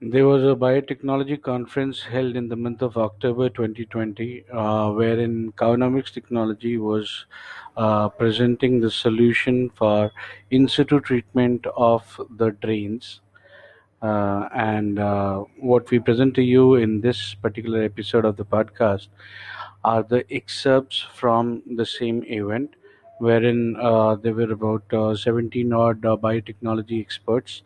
There was a biotechnology conference held in the month of October 2020, uh, wherein Cowonomics Technology was uh, presenting the solution for in situ treatment of the drains. Uh, and uh, what we present to you in this particular episode of the podcast are the excerpts from the same event, wherein uh, there were about uh, 17 odd uh, biotechnology experts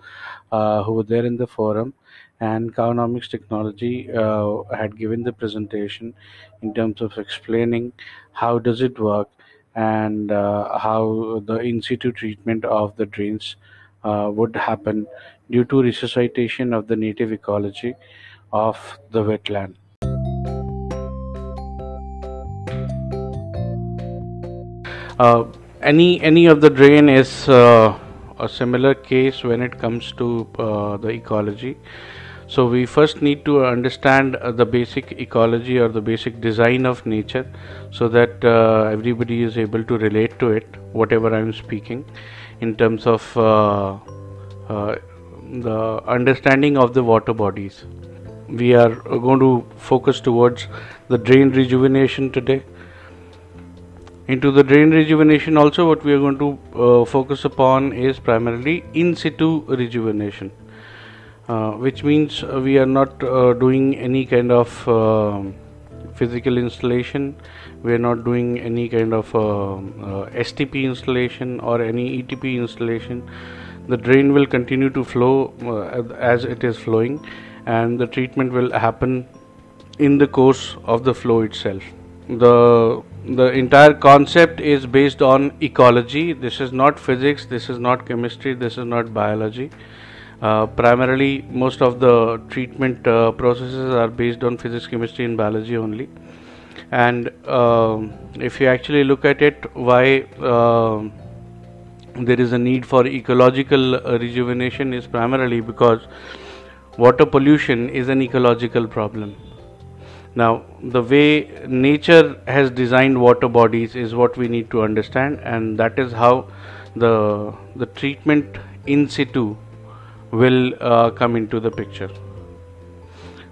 who were there in the forum and Cowonomics Technology uh, had given the presentation in terms of explaining how does it work and uh, how the in situ treatment of the drains uh, would happen due to resuscitation of the native ecology of the wetland. Any any of the drain is uh, a similar case when it comes to uh, the ecology so we first need to understand uh, the basic ecology or the basic design of nature so that uh, everybody is able to relate to it, whatever I'm speaking, in terms of uh, uh the understanding of the water bodies. We are going to focus towards the drain rejuvenation today. Into the drain rejuvenation, also, what we are going to uh, focus upon is primarily in situ rejuvenation uh, which means uh, we are not uh, doing any kind of physical installation. We are not doing any kind of STP installation or any ETP installation. The drain will continue to flow uh, as it is flowing and the treatment will happen in the course of the flow itself the the entire concept is based on ecology this is not physics this is not chemistry this is not biology uh, primarily, most of the treatment uh, processes are based on physics, chemistry, and biology only. And uh, if you actually look at it, why um, there is a need for ecological uh, rejuvenation is primarily because water pollution is an ecological problem. Now, the way nature has designed water bodies is what we need to understand, and that is how the the treatment in situ will uh, come into the picture.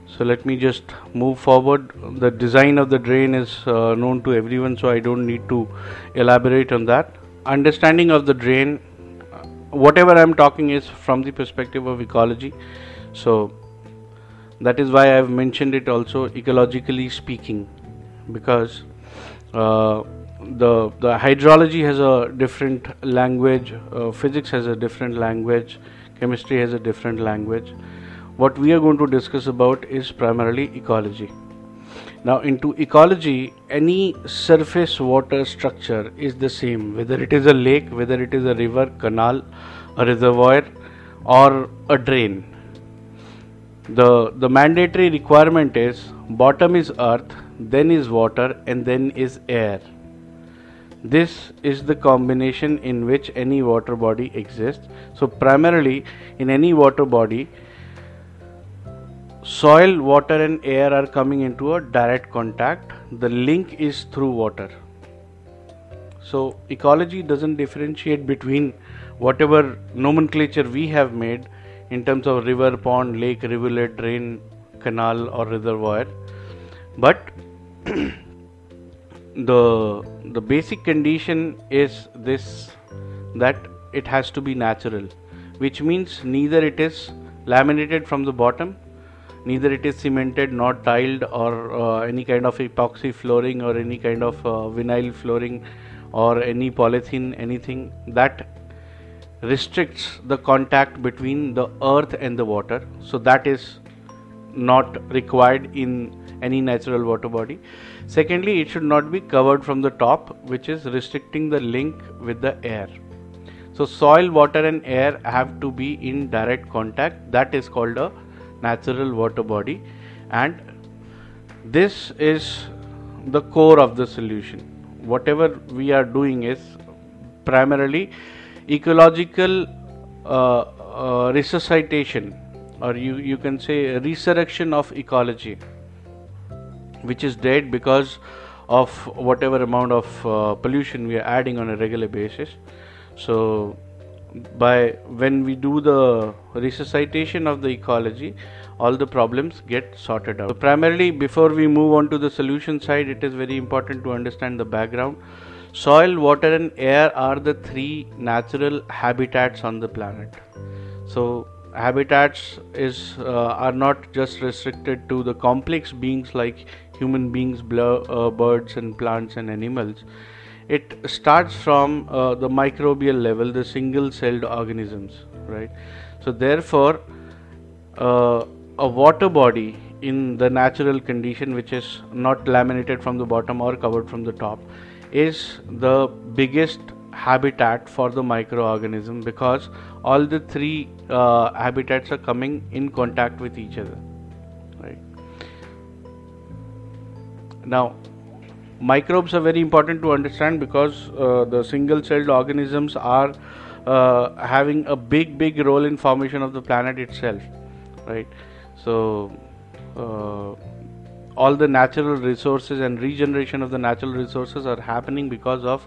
So let me just move forward. The design of the drain is uh, known to everyone so i don't need to elaborate on that. Understanding of the drain uh, whatever i'm talking is from the perspective of ecology. So that is why i've mentioned it also ecologically speaking because uh, the the hydrology has a different language uh, physics has a different language chemistry has a different language. What we are going to discuss about is primarily ecology. Now into ecology any surface water structure is the same whether it is a lake whether it is a river canal a reservoir or a drain the the mandatory requirement is bottom is earth then is water and then is air this is the combination in which any water body exists. So, primarily in any water body, soil, water, and air are coming into a direct contact. The link is through water. So, ecology doesn't differentiate between whatever nomenclature we have made in terms of river, pond, lake, rivulet, drain, canal, or reservoir, but the the basic condition is this that it has to be natural which means neither it is laminated from the bottom neither it is cemented nor tiled or uh, any kind of epoxy flooring or any kind of uh, vinyl flooring or any polythene anything that restricts the contact between the earth and the water so that is not required in any natural water body Secondly, it should not be covered from the top, which is restricting the link with the air. So, soil, water, and air have to be in direct contact. That is called a natural water body, and this is the core of the solution. Whatever we are doing is primarily ecological uh, uh, resuscitation, or you, you can say resurrection of ecology which is dead because of whatever amount of uh, pollution we are adding on a regular basis. So by when we do the resuscitation of the ecology all the problems get sorted out. So primarily before we move on to the solution side it is very important to understand the background soil water and air are the three natural habitats on the planet. So habitats is uh, are not just restricted to the complex beings like human beings uh, birds and plants and animals. It starts from uh, the microbial level the single celled organisms right? So therefore uh, a water body in the natural condition which is not laminated from the bottom or covered from the top is the biggest habitat for the microorganism because all the three uh, habitats are coming in contact with each other right? Now microbes are very important to understand because uh, the single celled organisms are uh, having a big big role in formation of the planet itself right? So uh, all the natural resources and regeneration of the natural resources are happening because of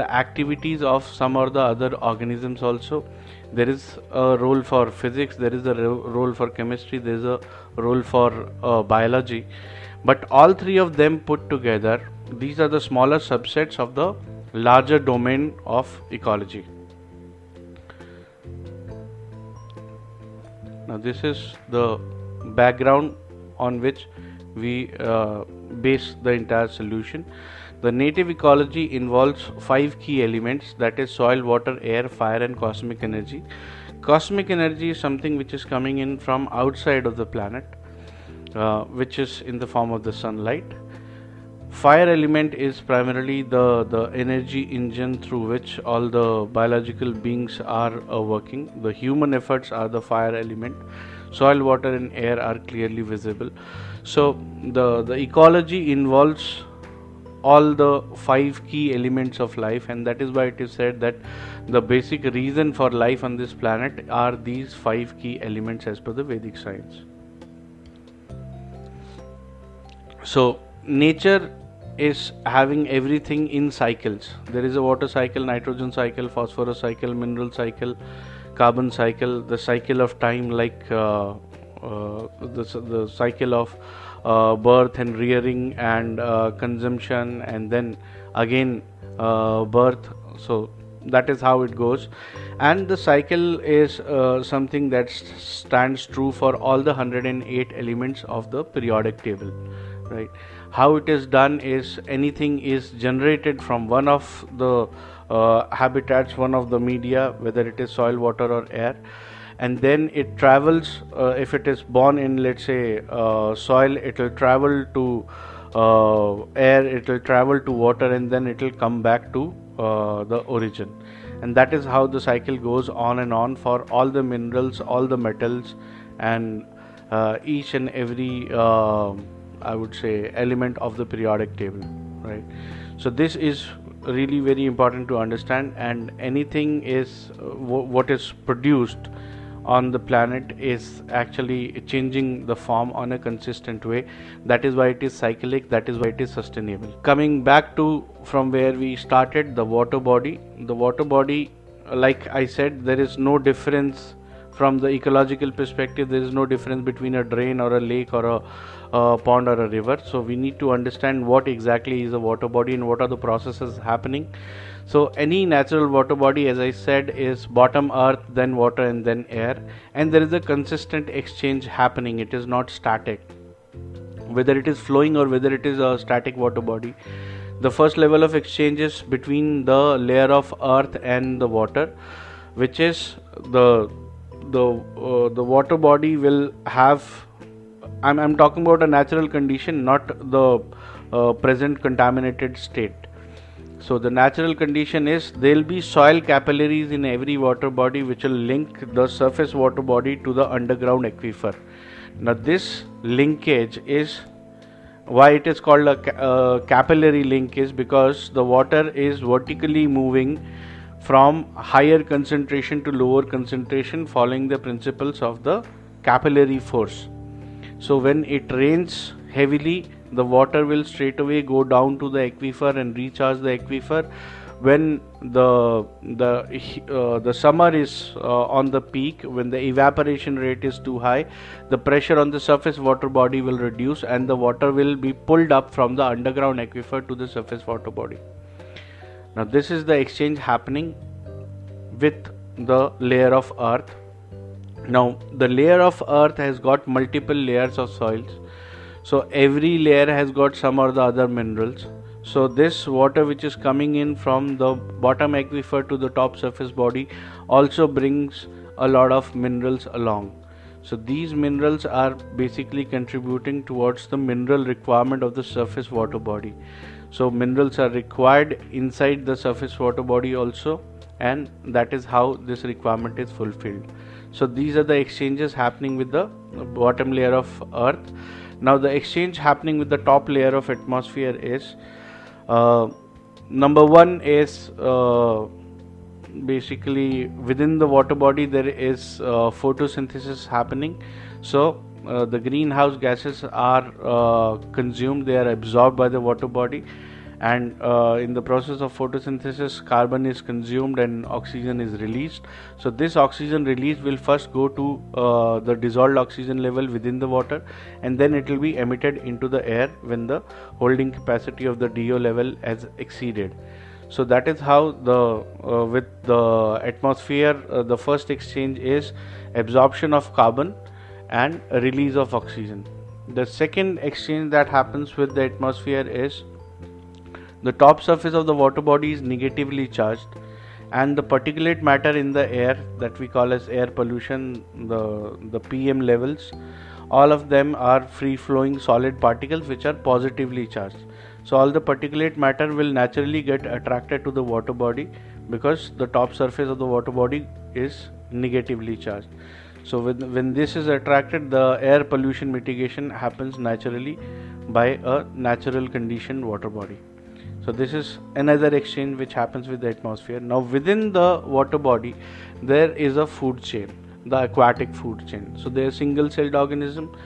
the activities of some or the other organisms also there is a role for physics there is a role for chemistry there is a role for uh, biology but all three of them put together these are the smaller subsets of the larger domain of ecology. Now, this is the background on which we uh, base the entire solution. The native ecology involves five key elements that is soil, water, air, fire, and cosmic energy. Cosmic energy is something which is coming in from outside of the planet, uh, which is in the form of the sunlight fire element is primarily the the energy engine through which all the biological beings are uh, working the human efforts are the fire element soil water and air are clearly visible so the the ecology involves all the five key elements of life and that is why it is said that the basic reason for life on this planet are these five key elements as per the vedic science. So nature is having everything in cycles. There is a water cycle nitrogen cycle phosphorus cycle mineral cycle carbon cycle the cycle of time like uh, the, the cycle of uh, birth and rearing and uh, consumption and then again uh, birth. So that is how it goes. And the cycle is uh, something that st- stands true for all the 108 elements of the periodic table right? How it is done is anything is generated from one of the uh, habitats one of the media whether it is soil water or air and then it travels uh, if it is born in let's say uh, soil it will travel to uh, air it will travel to water and then it will come back to uh, the origin. And that is how the cycle goes on and on for all the minerals all the metals and uh, each and every I would say element of the periodic table right? So this is really very important to understand and anything is uh, w- what is produced on the planet is actually changing the form on a consistent way. That is why it is cyclic that is why it is sustainable. Coming back to from where we started the water body. The water body like i said there is no difference from the ecological perspective. There is no difference between a drain or a lake or a pond or a river. So we need to understand what exactly is a water body and what are the processes happening so any natural water body as i said is bottom earth then water and then air. And there is a consistent exchange happening. It is not static. Whether it is flowing or whether it is a static water body the first level of exchange is between the layer of earth and the water which is the the uh, the water body will have I'm, I'm talking about a natural condition, not the uh, present contaminated state. So the natural condition is there will be soil capillaries in every water body which will link the surface water body to the underground aquifer. Now this linkage is why it is called a uh, capillary link is because the water is vertically moving from higher concentration to lower concentration following the principles of the capillary force so when it rains heavily, the water will straight away go down to the aquifer and recharge the aquifer. when the the uh, the summer is uh, on the peak when the evaporation rate is too high the pressure on the surface water body will reduce and the water will be pulled up from the underground aquifer to the surface water body. Now this is the exchange happening with the layer of earth. Now the layer of earth has got multiple layers of soils so every layer has got some or the other minerals. So this water which is coming in from the bottom aquifer to the top surface body also brings a lot of minerals along. So these minerals are basically contributing towards the mineral requirement of the surface water body. So minerals are required inside the surface water body also and that is how this requirement is fulfilled. So these are the exchanges happening with the bottom layer of earth now the exchange happening with the top layer of atmosphere is uh, number one is uh, basically within the water body there is uh, photosynthesis happening. So uh, the greenhouse gases are uh, consumed they are absorbed by the water body and uh, in the process of photosynthesis carbon is consumed and oxygen is released. So this oxygen release will first go to uh, the dissolved oxygen level within the water and then it will be emitted into the air when the holding capacity of the DO level has exceeded. So that is how the uh, with the atmosphere uh, the first exchange is absorption of carbon and release of oxygen. The second exchange that happens with the atmosphere is the top surface of the water body is negatively charged and the particulate matter in the air that we call as air pollution the the pm levels all of them are free flowing solid particles which are positively charged. So all the particulate matter will naturally get attracted to the water body because the top surface of the water body is negatively charged. So when, when this is attracted the air pollution mitigation happens naturally by a natural conditioned water body so this is another exchange which happens with the atmosphere. Now within the water body there is a food chain the aquatic food chain. So they are single celled organisms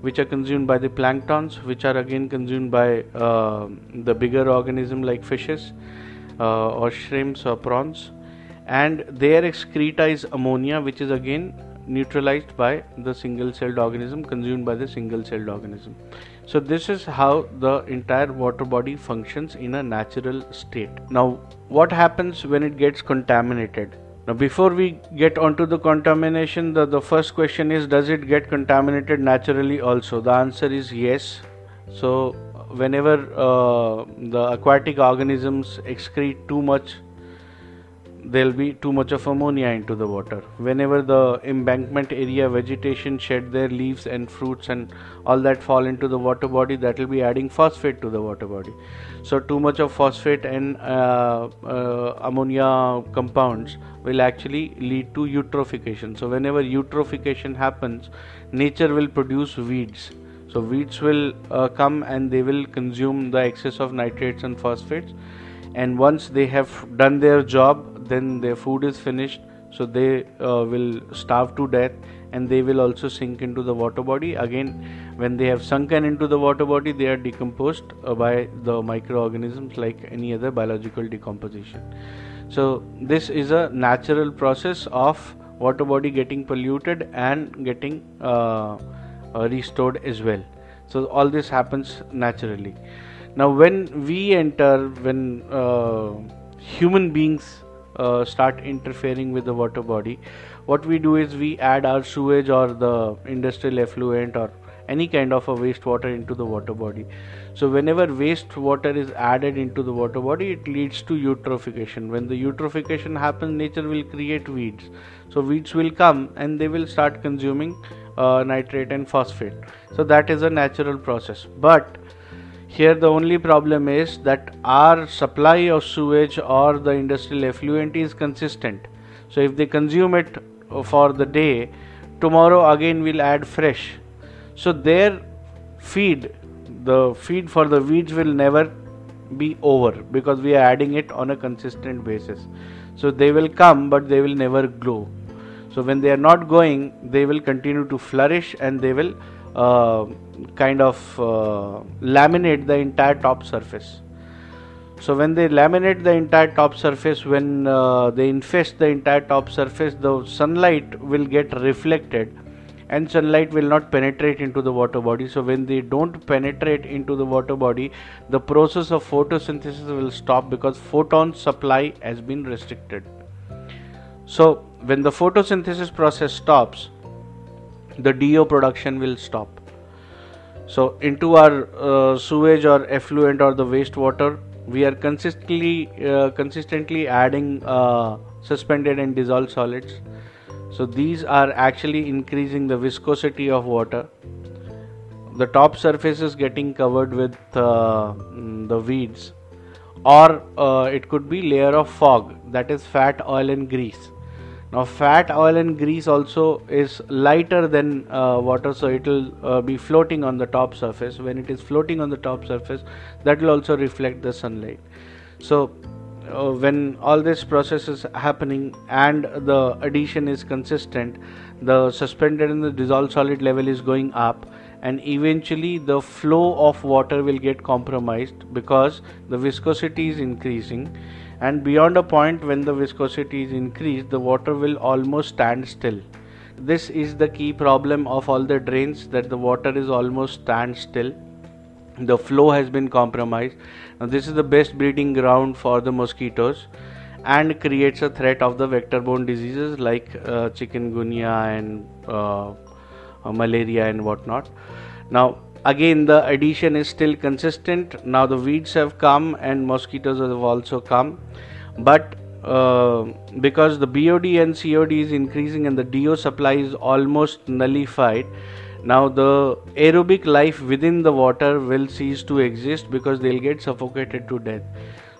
which are consumed by the planktons which are again consumed by uh, the bigger organism like fishes uh, or shrimps or prawns. And their excreta is ammonia which is again neutralized by the single celled organism consumed by the single celled organism so this is how the entire water body functions in a natural state. Now what happens when it gets contaminated? Now before we get onto the contamination, the, the first question is does it get contaminated naturally also? The answer is yes. So whenever uh, the aquatic organisms excrete too much there'll be too much of ammonia into the water. Whenever the embankment area vegetation shed their leaves and fruits and all that fall into the water body that will be adding phosphate to the water body. So too much of phosphate and uh, uh, ammonia compounds will actually lead to eutrophication. So whenever eutrophication happens nature will produce weeds. So weeds will uh, come and they will consume the excess of nitrates and phosphates. And once they have done their job then their food is finished so they uh, will starve to death and they will also sink into the water body. Again when they have sunken into the water body they are decomposed uh, by the microorganisms like any other biological decomposition. So this is a natural process of water body getting polluted and getting uh, uh restored as well. So all this happens naturally. Now when we enter when uh, human beings uh, start interfering with the water body. What we do is we add our sewage or the industrial effluent or any kind of a wastewater into the water body. So whenever wastewater is added into the water body it leads to eutrophication. When the eutrophication happens nature will create weeds. So weeds will come and they will start consuming uh, nitrate and phosphate. So that is a natural process. But here the only problem is that our supply of sewage or the industrial effluent is consistent. So if they consume it for the day, tomorrow again we'll add fresh. So their feed, the feed for the weeds will never be over because we are adding it on a consistent basis. So they will come but they will never grow. So when they are not going, they will continue to flourish and they will uh, kind of uh, laminate the entire top surface. So when they laminate the entire top surface when uh, they infest the entire top surface the sunlight will get reflected and sunlight will not penetrate into the water body. So when they don't penetrate into the water body the process of photosynthesis will stop because photon supply has been restricted. So when the photosynthesis process stops the do production will stop. So into our uh, sewage or effluent or the wastewater we are consistently uh, consistently adding uh, suspended and dissolved solids. So these are actually increasing the viscosity of water. The top surface is getting covered with uh, mm, the weeds or uh, it could be layer of fog that is fat oil and grease now fat oil and grease also is lighter than uh, water so it will uh, be floating on the top surface. When it is floating on the top surface that will also reflect the sunlight. So uh, when all this process is happening and the addition is consistent the suspended and the dissolved solid level is going up and eventually the flow of water will get compromised because the viscosity is increasing and beyond a point when the viscosity is increased the water will almost stand still. This is the key problem of all the drains that the water is almost stand still. The flow has been compromised. Now this is the best breeding ground for the mosquitoes and creates a threat of the vector borne diseases like uh, chikungunya and uh, malaria and whatnot. Now again the addition is still consistent. Now the weeds have come and mosquitoes have also come. But uh, because the BOD and COD is increasing and the DO supply is almost nullified now the aerobic life within the water will cease to exist because they'll get suffocated to death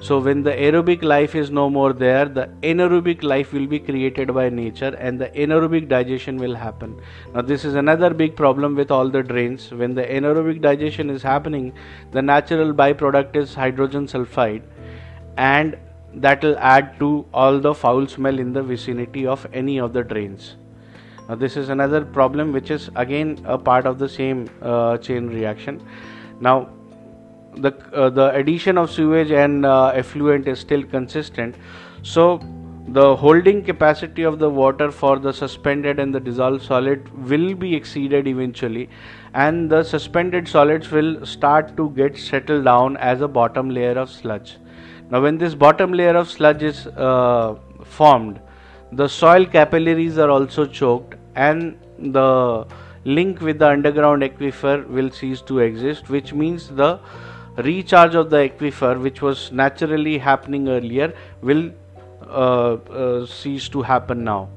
so when the aerobic life is no more there, the anaerobic life will be created by nature and the anaerobic digestion will happen. Now this is another big problem with all the drains. When the anaerobic digestion is happening, the natural byproduct is hydrogen sulfide and that will add to all the foul smell in the vicinity of any of the drains. Now this is another problem which is again a part of the same uh, chain reaction. Now the uh, the addition of sewage and uh, effluent is still consistent. So the holding capacity of the water for the suspended and the dissolved solid will be exceeded eventually and the suspended solids will start to get settled down as a bottom layer of sludge. Now when this bottom layer of sludge is uh, formed the soil capillaries are also choked and the link with the underground aquifer will cease to exist which means the recharge of the aquifer which was naturally happening earlier will uh, uh, cease to happen now.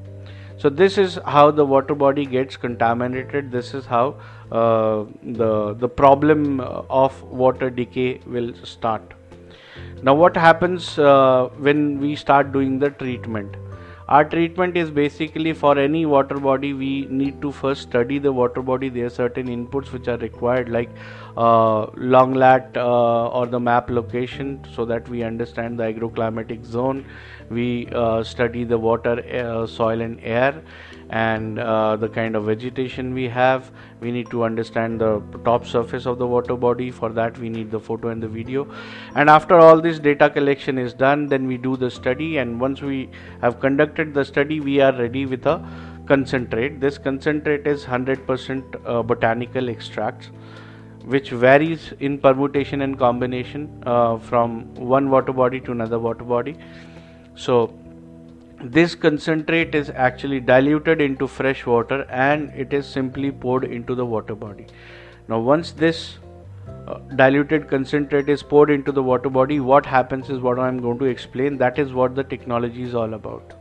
So this is how the water body gets contaminated. This is how uh, the the problem of water decay will start. Now what happens uh, when we start doing the treatment our treatment is basically for any water body we need to first study the water body. There are certain inputs which are required like uh, long lat uh, or the map location so that we understand the agroclimatic zone. We uh, study the water uh, soil and air and uh, the kind of vegetation we have we need to understand the top surface of the water body. For that we need the photo and the video. And after all this data collection is done then we do the study. And once we have conducted the study we are ready with a concentrate. This concentrate is 100% uh, botanical extracts which varies in permutation and combination uh, from one water body to another water body. So this concentrate is actually diluted into fresh water and it is simply poured into the water body. Now once this uh, diluted concentrate is poured into the water body what happens is what i'm going to explain. That is what the technology is all about.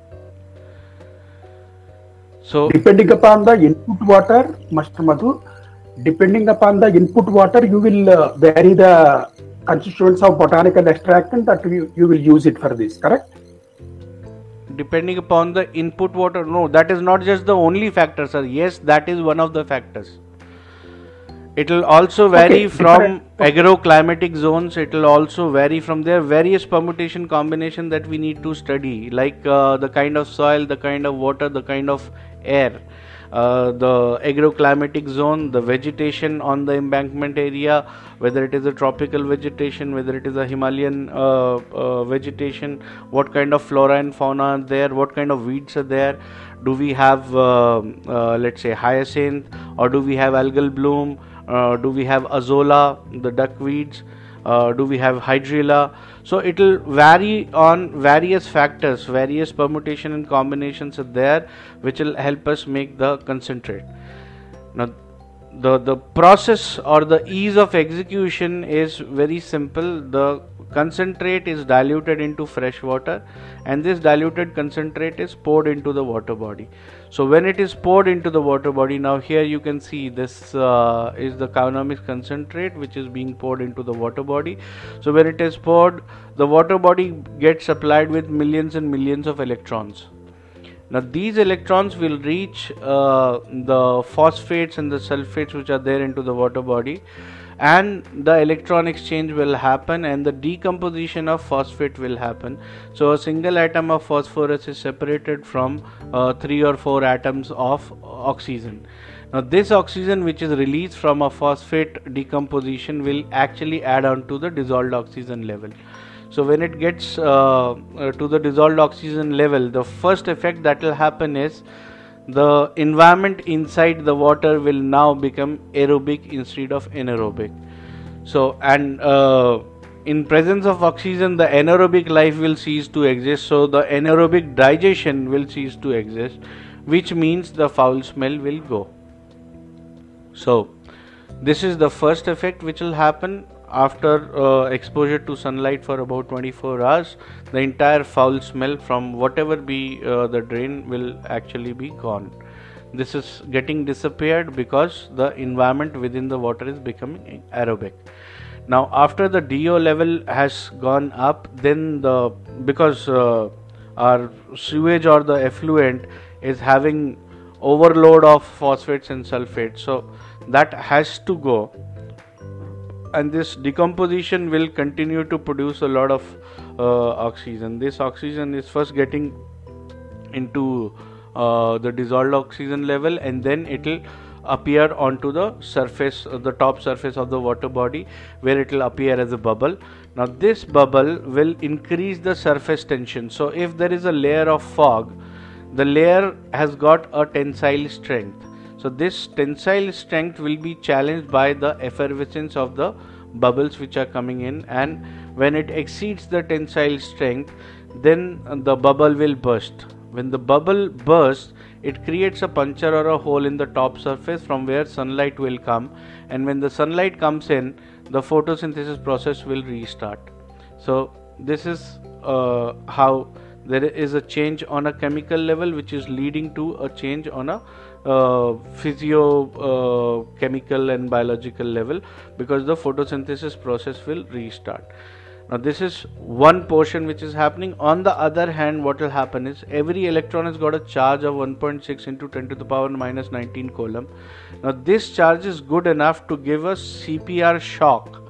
So depending upon the input water master madhu depending upon the input water you will uh, vary the constituents of botanical extract that you, you will use it for this correct depending upon the input water. No that is not just the only factor sir. Yes that is one of the factors. It will also vary okay, from agroclimatic zones. It will also vary from their various permutation combination that we need to study like uh, the kind of soil the kind of water the kind of air uh, the agroclimatic zone, the vegetation on the embankment area, whether it is a tropical vegetation, whether it is a Himalayan uh, uh, vegetation, what kind of flora and fauna are there, what kind of weeds are there. Do we have, uh, uh, let's say, hyacinth, or do we have algal bloom? Do we have azolla, the duckweeds? Do we have hydrilla? So it will vary on various factors, various permutation and combinations are there, which will help us make the concentrate. Now, the the process or the ease of execution is very simple. The concentrate is diluted into fresh water, and this diluted concentrate is poured into the water body. So when it is poured into the water body, now here you can see this uh, is the Cownomics concentrate which is being poured into the water body. So when it is poured, the water body gets supplied with millions and millions of electrons. Now these electrons will reach uh, the phosphates and the sulfates which are there into the water body and the electron exchange will happen and the decomposition of phosphate will happen. So a single atom of phosphorus is separated from uh, three or four atoms of oxygen. Now this oxygen which is released from a phosphate decomposition will actually add on to the dissolved oxygen level. So when it gets uh, uh, to the dissolved oxygen level the first effect that will happen is the environment inside the water will now become aerobic instead of anaerobic. So and uh, in presence of oxygen the anaerobic life will cease to exist. So the anaerobic digestion will cease to exist which means the foul smell will go. So this is the first effect which will happen after uh, exposure to sunlight for about 24 hours the entire foul smell from whatever be uh, the drain will actually be gone. This is getting disappeared because the environment within the water is becoming aerobic. Now after the do level has gone up then the because uh, our sewage or the effluent is having overload of phosphates and sulfates so that has to go and this decomposition will continue to produce a lot of uh, oxygen. This oxygen is first getting into uh, the dissolved oxygen level and then it will appear onto the surface uh, the top surface of the water body where it will appear as a bubble. Now this bubble will increase the surface tension. So if there is a layer of fog the layer has got a tensile strength so this tensile strength will be challenged by the effervescence of the bubbles which are coming in. And when it exceeds the tensile strength then the bubble will burst. When the bubble bursts it creates a puncture or a hole in the top surface from where sunlight will come. And when the sunlight comes in the photosynthesis process will restart. So this is uh, how there is a change on a chemical level which is leading to a change on a uh, physio uh, and biological level because the photosynthesis process will restart. Now this is one portion which is happening. On the other hand what will happen is every electron has got a charge of 1.6 into 10 to the power minus 19 coulomb. Now this charge is good enough to give a cpr shock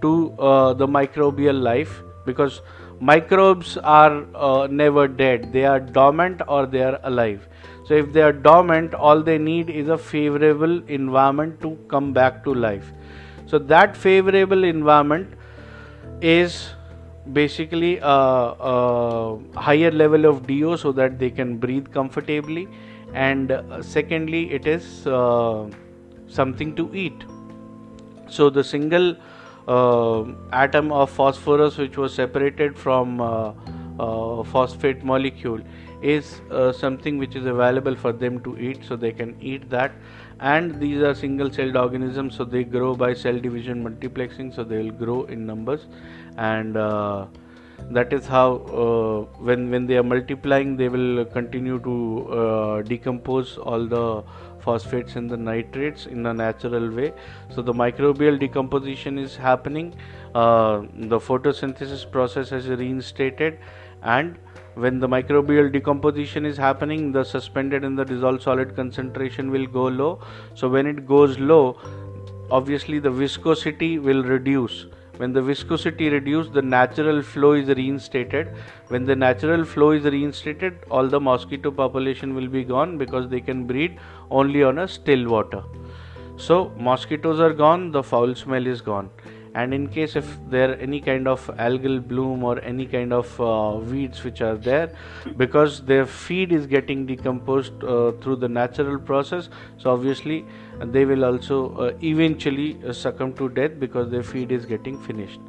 to uh, the microbial life because microbes are uh, never dead. They are dormant or they are alive so if they are dormant all they need is a favorable environment to come back to life. So that favorable environment is basically a, a higher level of do so that they can breathe comfortably. And uh, secondly it is uh, something to eat. So the single uh, atom of phosphorus which was separated from uh, uh, phosphate molecule is uh, something which is available for them to eat so they can eat that. And these are single celled organisms so they grow by cell division multiplexing so they will grow in numbers. And uh, that is how uh, when when they are multiplying they will continue to uh, decompose all the phosphates and the nitrates in a natural way. So the microbial decomposition is happening. Uh, the photosynthesis process is reinstated. And when the microbial decomposition is happening the suspended and the dissolved solid concentration will go low. So when it goes low obviously the viscosity will reduce. When the viscosity reduced the natural flow is reinstated. When the natural flow is reinstated all the mosquito population will be gone because they can breed only on a still water. So mosquitoes are gone the foul smell is gone and in case if there are any kind of algal bloom or any kind of uh, weeds which are there because their feed is getting decomposed uh, through the natural process so obviously they will also uh, eventually uh, succumb to death because their feed is getting finished.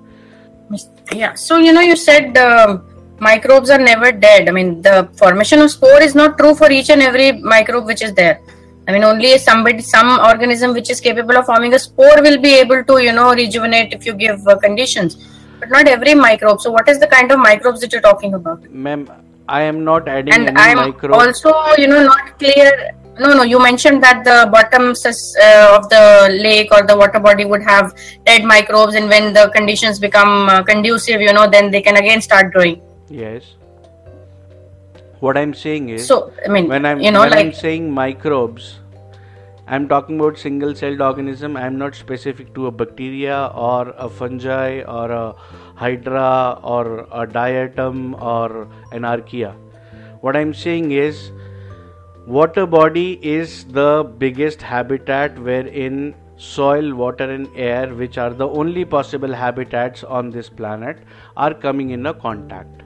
Yeah so you know you said uh, microbes are never dead. I mean the formation of spore is not true for each and every microbe which is there I mean, only somebody, some organism which is capable of forming a spore will be able to, you know, rejuvenate if you give uh, conditions. But not every microbe. So, what is the kind of microbes that you're talking about? Ma'am, I am not adding and any I'm microbe. also, you know, not clear. No, no, you mentioned that the bottoms uh, of the lake or the water body would have dead microbes, and when the conditions become uh, conducive, you know, then they can again start growing. Yes. What I'm saying is, So, I mean, when I'm you know, when I'm saying microbes, I'm talking about single-celled organism. I'm not specific to a bacteria or a fungi or a hydra or a diatom or an archaea. What I'm saying is, water body is the biggest habitat wherein soil, water, and air, which are the only possible habitats on this planet, are coming in a contact.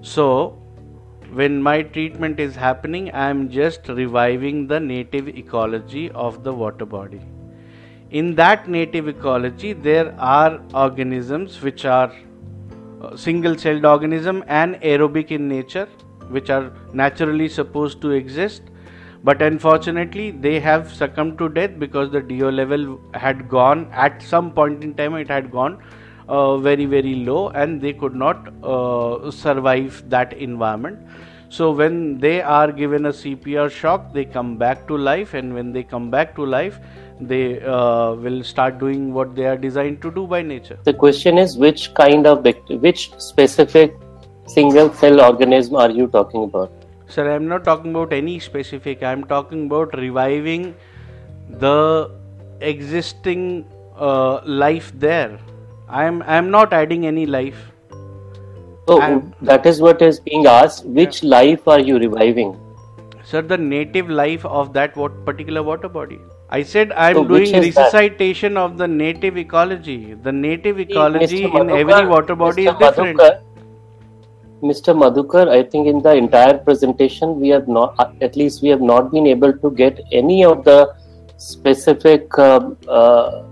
So, when my treatment is happening, I am just reviving the native ecology of the water body. In that native ecology, there are organisms which are uh, single celled organism and aerobic in nature, which are naturally supposed to exist. But unfortunately, they have succumbed to death because the DO level had gone at some point in time, it had gone uh, very very low and they could not uh, survive that environment. So when they are given a cpr shock they come back to life and when they come back to life they uh, will start doing what they are designed to do by nature. The question is which kind of which specific single cell organism are you talking about? sir i am not talking about any specific. I am talking about reviving the existing uh, life there i am i am not adding any life Oh, I'm- that is what is being asked. Which life are you reviving? Sir, the native life of that what particular water body. I said I am So doing is that? of the native ecology. The native ecology Mr. in every water body Mr. is different. Madhukar, Mr. Madhukar, I think in the entire presentation we have not, uh, at least we have not been able to get any of the specific, uh, uh,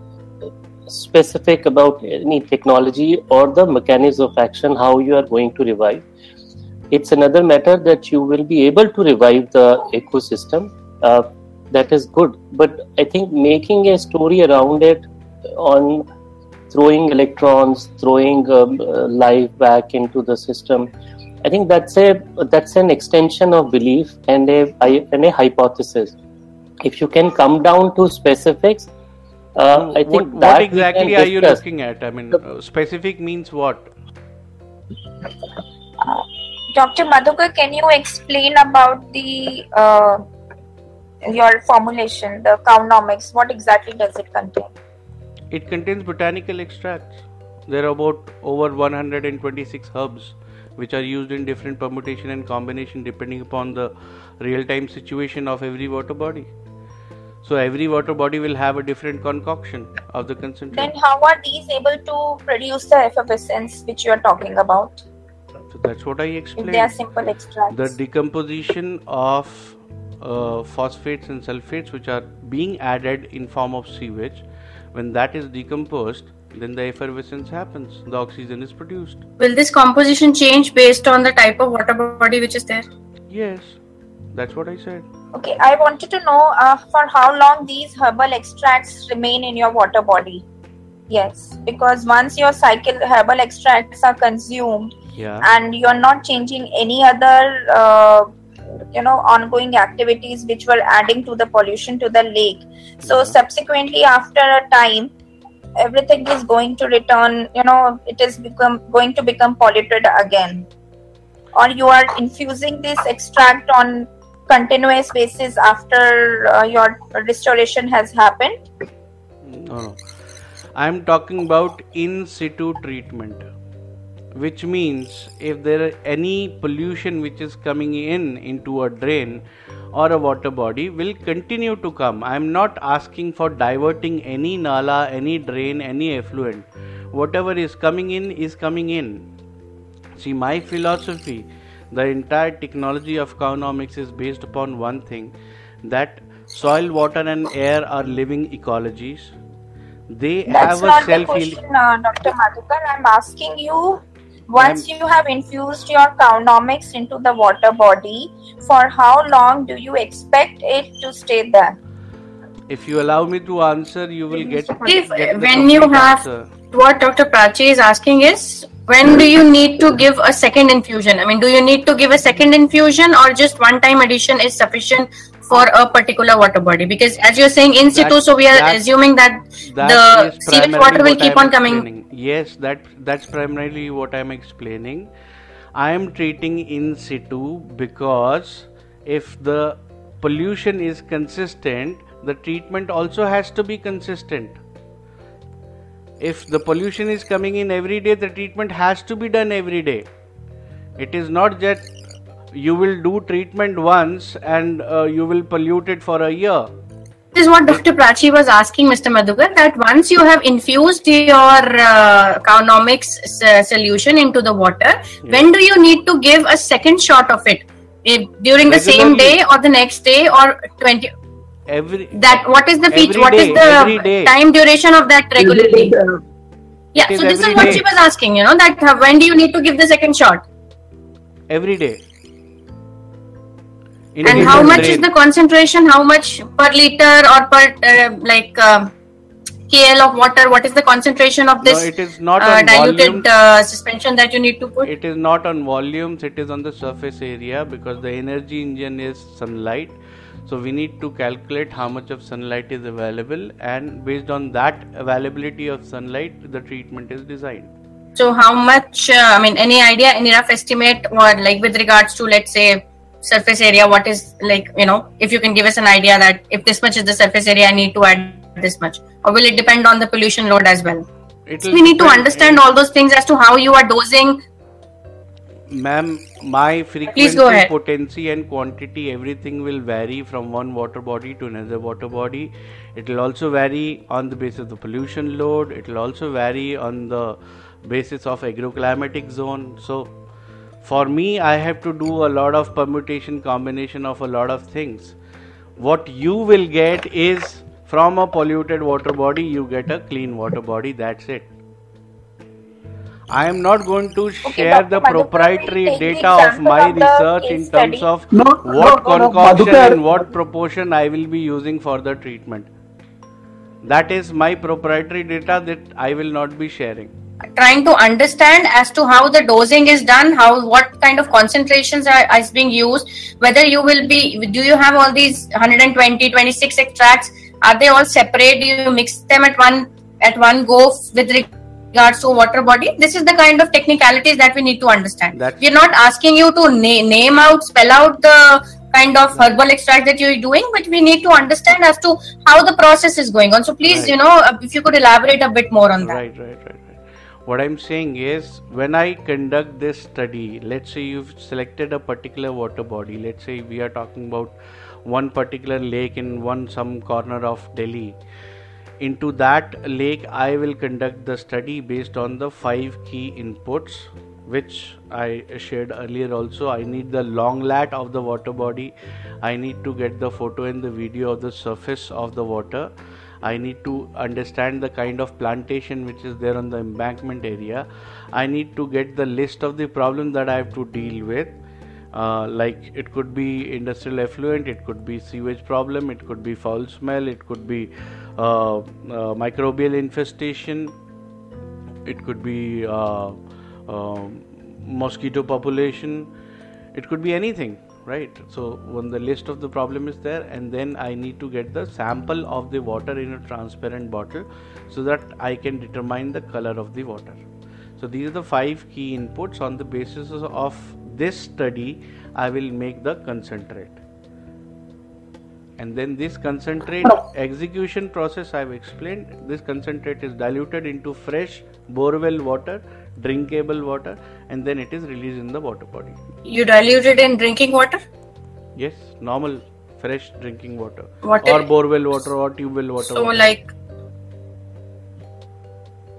specific about any technology or the mechanism of action how you are going to revive. It's another matter that you will be able to revive the ecosystem. Uh, that is good, but I think making a story around it on throwing electrons, throwing um, uh, life back into the system. I think that's a that's an extension of belief and a and a hypothesis. If you can come down to specifics, uh, I think what, that what exactly are you discuss. looking at? I mean, The- uh, specific means what? Dr. Madhukar, can you explain about the uh, your formulation, the cownomics? What exactly does it contain? It contains botanical extracts. There are about over 126 herbs which are used in different permutation and combination depending upon the real time situation of every water body. So every water body will have a different concoction of the concentrate. Then, how are these able to produce the effervescence which you are talking about? So that's what I If explained. they are simple extracts. the decomposition of uh, phosphates and sulfates which are being added in form of sewage when that is decomposed then the effervescence happens the oxygen is produced will this composition change based on the type of water body which is there? yes that's what i said Okay, I wanted to know uh, for how long these herbal extracts remain in your water body. Yes, because once your cycle herbal extracts are consumed yeah and you're not changing any other, uh, you know, ongoing activities which were adding to the pollution to the lake. So Yeah. subsequently, after a time, everything is going to return. You know, it is become going to become polluted again. Or you are infusing this extract on continuous basis after uh, your restoration has happened? No no. I'm talking about in situ treatment which means if there are any pollution which is coming in into a drain or a water body will continue to come. I am not asking for diverting any nala any drain any effluent. Whatever is coming in is coming in. See my philosophy the entire technology of cowonomics is based upon one thing that soil water and air are living ecologies they That's have a not the self question, uh, Dr. Madhukar. I'm asking you. Once you have infused your cowonomics into the water body, for how long do you expect it to stay there? if you allow me to answer you will get, If get when you have answer. what Dr. Prachi is asking is when do you need to give a second infusion? I mean, do you need to give a second infusion or just one time addition is sufficient for a particular water body? Because as you're saying in situ, That- so we are that- assuming that, That the sewage water will keep I am on coming. explaining. Yes, that that's primarily what I am explaining. I am treating in situ because if the pollution is consistent, the treatment also has to be consistent. If the pollution is coming in every day, the treatment has to be done every day. It is not that you will do treatment once and uh, you will pollute it for a year. This is what Dr. Prachi was asking Mr. Madhukar that once you have infused your uh, s- solution into the water, when do you need to give a second shot of it? If, during the same day or the next day or 20 Every that what is the feature? Every what is day, the time duration of that regularly? Yeah so this is what day. she was asking you know that uh, when do you need to give the second shot? Every day. In and how of much is the concentration? How much per liter or per uh, like uh, kl of water? What is the concentration of this No, this it is not uh, on diluted uh, suspension that you need to put? It is not on volumes. It is on the surface area because the energy engine is sunlight. So we need to calculate how much of sunlight is available, and based on that availability of sunlight, the treatment is designed. so how much uh, i mean any idea any rough estimate or like with regards to let's say surface area what is like you know if you can give us an idea that if this much is the surface area i need to add this much. Or will it depend on the pollution load as well? We need to understand all those things as to how you are dosing Ma'am, my frequency, potency, and quantity, everything will vary from one water body to another water body. It will also vary on the basis of the pollution load. It will also vary on the basis of agroclimatic zone. So, for me, I have to do a lot of permutation, combination of a lot of things. What you will get is from a polluted water body, you get a clean water body. That's it. I am not going to share Dr. the Madhukar, proprietary we'll the data of my of research case in terms study. of No, what no, no, no, concoction Madhukar- in what proportion I will be using for the treatment. That is my proprietary data that I will not be sharing. trying to understand as to how the dosing is done how what kind of concentrations are is being used whether you will be do you have all these 120 26 extracts are they all separate do you mix them at one at one go with regards to water body this is the kind of technicalities that we need to understand that we're not asking you to na- name out spell out the kind of herbal extract that you're doing but we need to understand as to how the process is going on so please Right. you know uh, if you could elaborate a bit more on that Right, right, right, right. What I'm saying is, when I conduct this study, let's say you've selected a particular water body. Let's say we are talking about one particular lake in one some corner of Delhi. Into that lake, I will conduct the study based on the five key inputs, which I shared earlier. Also, I need the long lat of the water body. I need to get the photo and the video of the surface of the water. I need to understand the kind of plantation which is there on the embankment area. I need to get the list of the problem that I have to deal with. Uh, like it could be industrial effluent, it could be sewage problem, it could be foul smell, it could be Uh, uh, microbial infestation, it could be uh, uh, mosquito population, it could be anything right? So when the list of the problem is there and then i need to get the sample of the water in a transparent bottle so that i can determine the color of the water. So these are the five key inputs. On the basis of this study i will make the concentrate and then this concentrate execution process I've explained. This concentrate is diluted into fresh borewell water, drinkable water, and then it is released in the water body. You dilute it in drinking water? Yes, normal fresh drinking water, What or borewell water, or tube well water. So, water. like,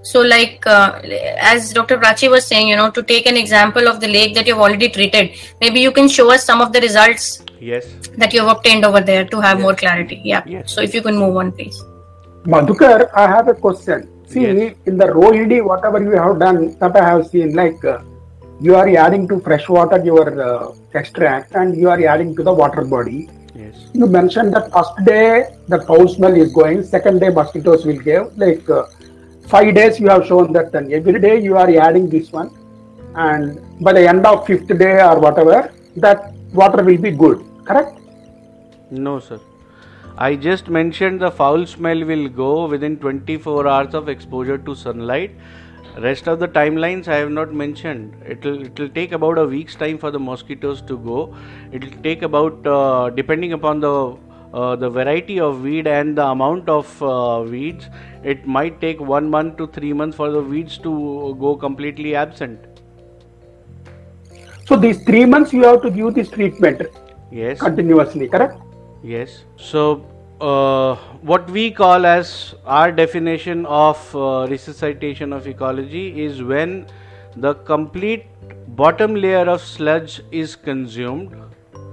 so like, uh, as Dr. Prachi was saying, you know, to take an example of the lake that you've already treated, maybe you can show us some of the results yes, that you've obtained over there to have Yes. more clarity. Yeah. Yes. So, if you can move on, please. Madhukar, I have a question. See, Yes. in the Rohini, whatever you have done, that I have seen, like uh, you are adding to fresh water your uh, extract and you are adding to the water body. yes, You mentioned that first day the foul smell is going, second day mosquitoes will give. Like uh, five days you have shown that then every day you are adding this one, and by the end of fifth day or whatever, that water will be good. Correct? no, sir. I just mentioned the foul smell will go within 24 hours of exposure to sunlight. Rest of the timelines I have not mentioned. It'll it'll take about a week's time for the mosquitoes to go. It'll take about uh, depending upon the uh, the variety of weed and the amount of uh, weeds. It might take one month to three months for the weeds to go completely absent. So these three months you have to give this treatment Yes. continuously. Correct? Yes. So, uh, what we call as our definition of uh, resuscitation of ecology is when the complete bottom layer of sludge is consumed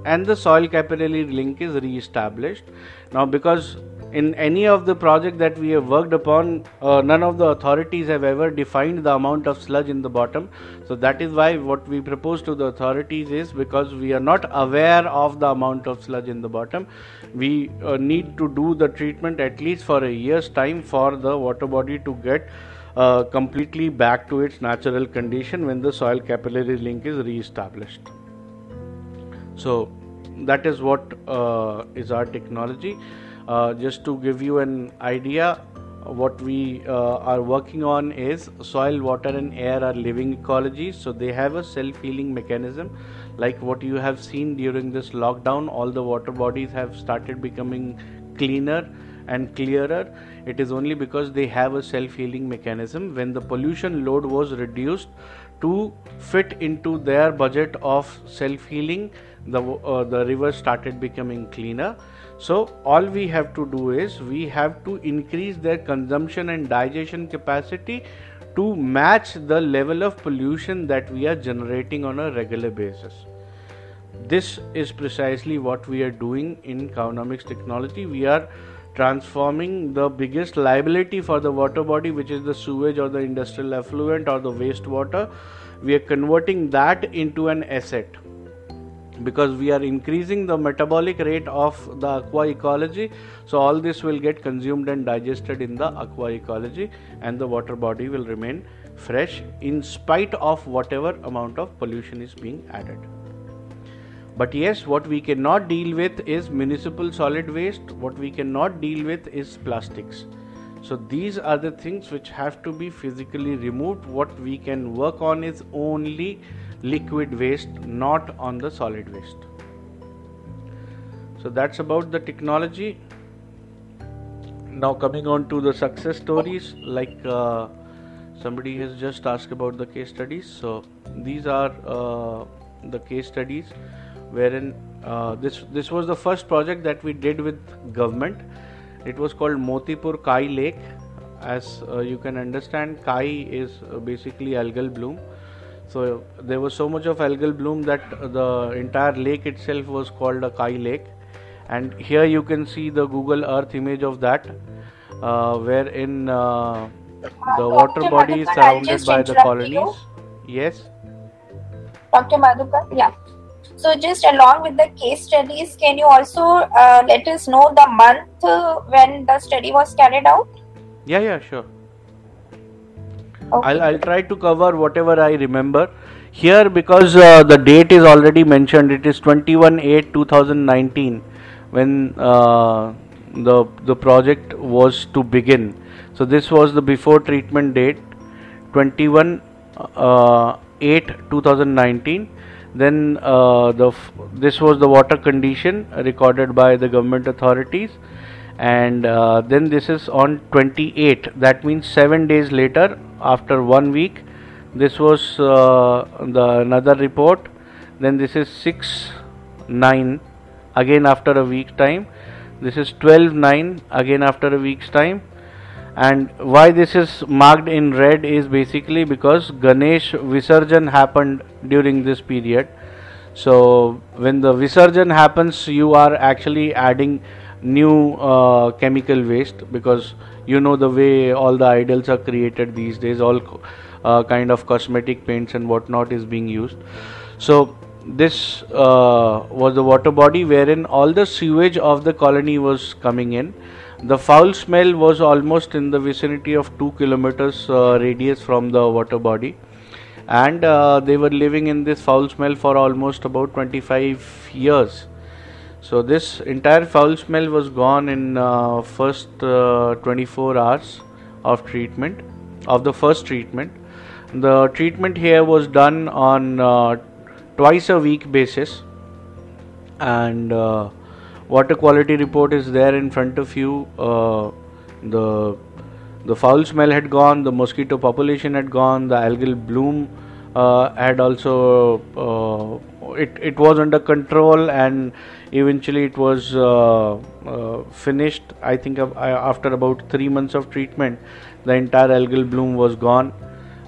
and the soil capillary link is re-established. Now, because in any of the project that we have worked upon, uh, none of the authorities have ever defined the amount of sludge in the bottom. So that is why what we propose to the authorities is because we are not aware of the amount of sludge in the bottom, we uh, need to do the treatment at least for a year's time for the water body to get uh, completely back to its natural condition when the soil capillary link is re-established. So that is what uh, is our technology. Uh, just to give you an idea, what we uh, are working on is soil, water, and air are living ecologies. So they have a self-healing mechanism, like what you have seen during this lockdown. All the water bodies have started becoming cleaner and clearer. It is only because they have a self-healing mechanism. When the pollution load was reduced to fit into their budget of self-healing, the uh, the river started becoming cleaner. So all we have to do is we have to increase their consumption and digestion capacity to match the level of pollution that we are generating on a regular basis. This is precisely what we are doing in Cownomics technology. We are transforming the biggest liability for the water body, which is the sewage or the industrial effluent or the wastewater. We are converting that into an asset because we are increasing the metabolic rate of the aqua ecology so all this will get consumed and digested in the aqua ecology and the water body will remain fresh in spite of whatever amount of pollution is being added but yes what we cannot deal with is municipal solid waste. What we cannot deal with is plastics. So these are the things which have to be physically removed. What we can work on is only liquid waste not on the solid waste. So that's about the technology. Now coming on to the success stories like uh, somebody has just asked about the case studies. So these are uh, the case studies wherein uh, this this was the first project that we did with government it was called motipur kai lake as uh, you can understand kai is uh, basically algal bloom so there was so much of algal bloom that the entire lake itself was called a kai lake and here you can see the google earth image of that uh, wherein uh, the water body is surrounded by the interrupt you. colonies yes Dr. Madhukar, yeah. So just along with the case studies, can you also uh, let us know the month uh, when the study was carried out? yeah yeah sure Okay. I'll, I'll try to cover whatever I remember. Here, because uh, the date is already mentioned, it is 21 8 2019 when uh, the, the project was to begin. So, this was the before treatment date 21 uh, 8 2019. Then uh, the this was the water condition recorded by the government authorities. And uh, then this is on 28 that means 7 days later after 1 week this was uh, the another report. Then this is 6 9 again after a week time. This is 12 9 again after a week's time and why this is marked in red is basically because Ganesh Visarjan happened during this period. So when the Visarjan happens you are actually adding new uh, chemical waste because you know the way all the idols are created these days all uh, kind of cosmetic paints and whatnot is being used. So this uh, was the water body wherein all the sewage of the colony was coming in the foul smell was almost in the vicinity of 2 kilometers uh, radius from the water body. And uh, they were living in this foul smell for almost about 25 years. So this entire foul smell was gone in uh, first uh, 24 hours of treatment of the first treatment. The treatment here was done on uh, twice a week basis. And uh, water quality report is there in front of you. Uh, the the foul smell had gone the mosquito population had gone the algal bloom uh, had also uh, it, it was under control and eventually it was uh, uh, finished. I think after about 3 months of treatment the entire algal bloom was gone.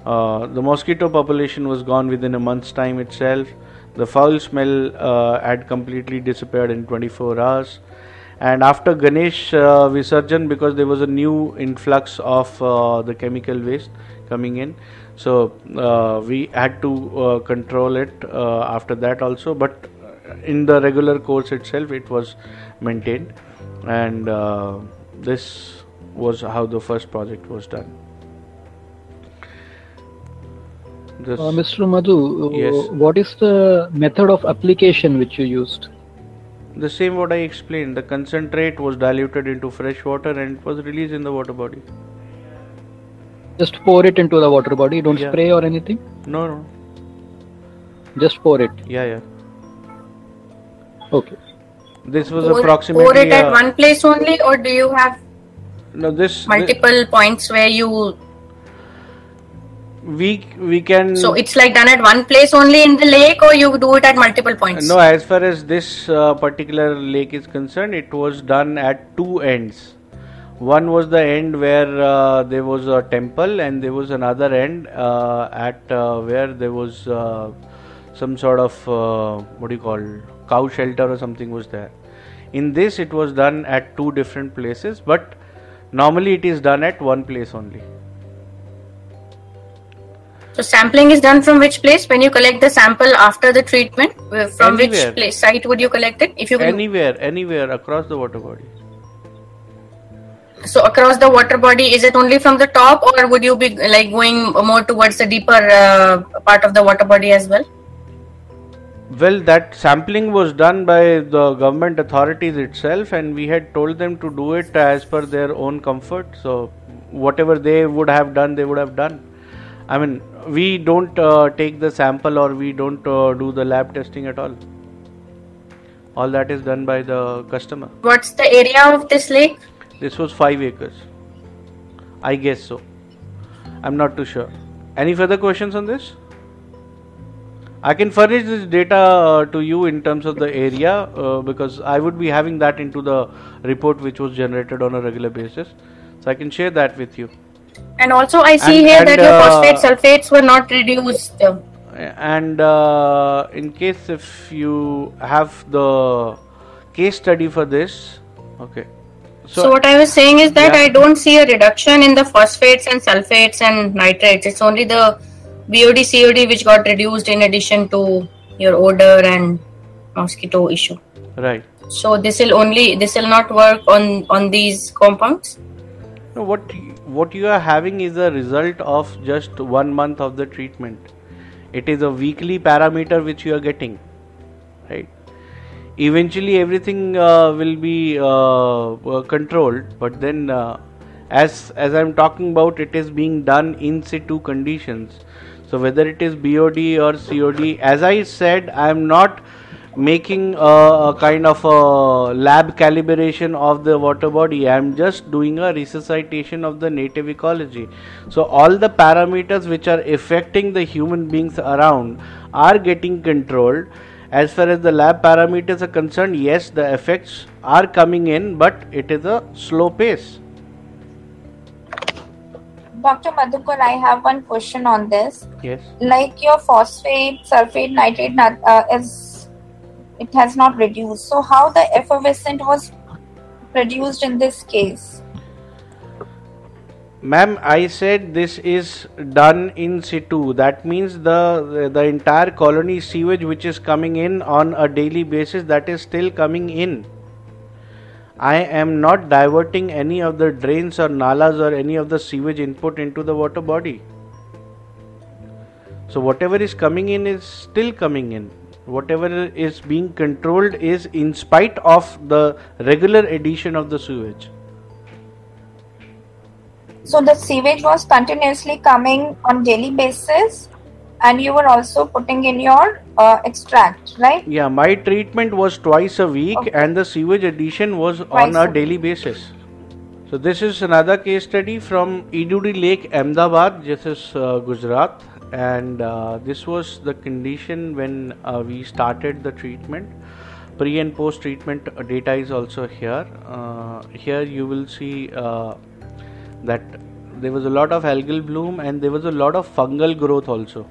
Uh, the mosquito population was gone within a month's time itself. The foul smell uh, had completely disappeared in 24 hours. And after Ganesh uh, Visarjan, because there was a new influx of uh, the chemical waste coming in, so uh, we had to uh, control it after that also. But in the regular course itself, it was maintained, and this was how the first project was done. Uh, Mr. Madhu, uh, Yes. what is the method of application which you used? The same what I explained. The concentrate was diluted into fresh water and it was released in the water body. Just pour it into the water body, don't Yeah. spray or anything? No, no. Just pour it. Yeah, yeah. Okay. This was Pour, approximately. pour it at uh, one place only, or do you have No, this. multiple points where you? We we can. So it's like done at one place only in the lake, or you do it at multiple points? No, as far as this uh, particular lake is concerned, it was done at two ends. One was the end where uh, there was a temple, and there was another end uh, at uh, where there was uh, some sort of uh, what do you call cow shelter or something was there. In this, it was done at two different places, but normally it is done at one place only. So sampling is done from which place? When you collect the sample after the treatment, uh, from Anywhere. which place site would you collect it? If you Anywhere, anywhere across the water body. so across the water body, is it only from the top, or would you be like going more towards the deeper uh, part of the water body as well? Well, that sampling was done by the government authorities itself, and we had told them to do it as per their own comfort. So, whatever they would have done, they would have done. I mean, we don't uh, take the sample or we don't uh, do the lab testing at all. All that is done by the customer. What's the area of this lake? This was 5 acres. I guess so. I'm not too sure. Any further questions on this? I can furnish this data uh, to you in terms of the area uh, because I would be having that into the report which was generated on a regular basis. So I can share that with you. And also, I see And- here and, that your uh, phosphate sulfates were not reduced. And uh, in case if you have the case study for this, okay. So, what I was saying is that Yeah. I don't see a reduction in the phosphates and sulfates and nitrates. It's only the BOD COD which got reduced in addition to your odor and mosquito issue. right. So this will only this will not work on on these compounds. What what you are having is a result of just one month of the treatment. It is a weekly parameter which you are getting, right? Eventually, everything uh, will be uh, uh, controlled, but then, uh, as as I'm talking about, it is being done in situ conditions. So whether it is BOD or COD, as I said, I am not making a, a kind of a lab calibration of the water body. I am just doing a resuscitation of the native ecology. So all the parameters which are affecting the human beings around are getting controlled. As far as the lab parameters are concerned, yes, the effects are coming in, but it is a slow pace. Dr. Madhukar, I have one question on this. Yes. Like your phosphate, sulfate, nitrate uh, is it has not reduced. So how the effervescent was produced in this case? Ma'am, I said this is done in situ. That means the the entire colony sewage which is coming in on a daily basis that is still coming in. I am not diverting any of the drains or nalas or any of the sewage input into the water body. So whatever is coming in is still coming in. Whatever is being controlled is in spite of the regular addition of the sewage. So the sewage was continuously coming on daily basis, and you were also putting in your uh, extract, right? Yeah, my treatment was twice a week Okay. and the sewage addition was Twice on a a daily basis. So this is another case study from Idudi Lake, Ahmedabad, this is uh, Gujarat and uh, this was the condition when uh, we started the treatment. Pre and post treatment data is also here. Uh, here you will see uh, that there was a lot of algal bloom and there was a lot of fungal growth also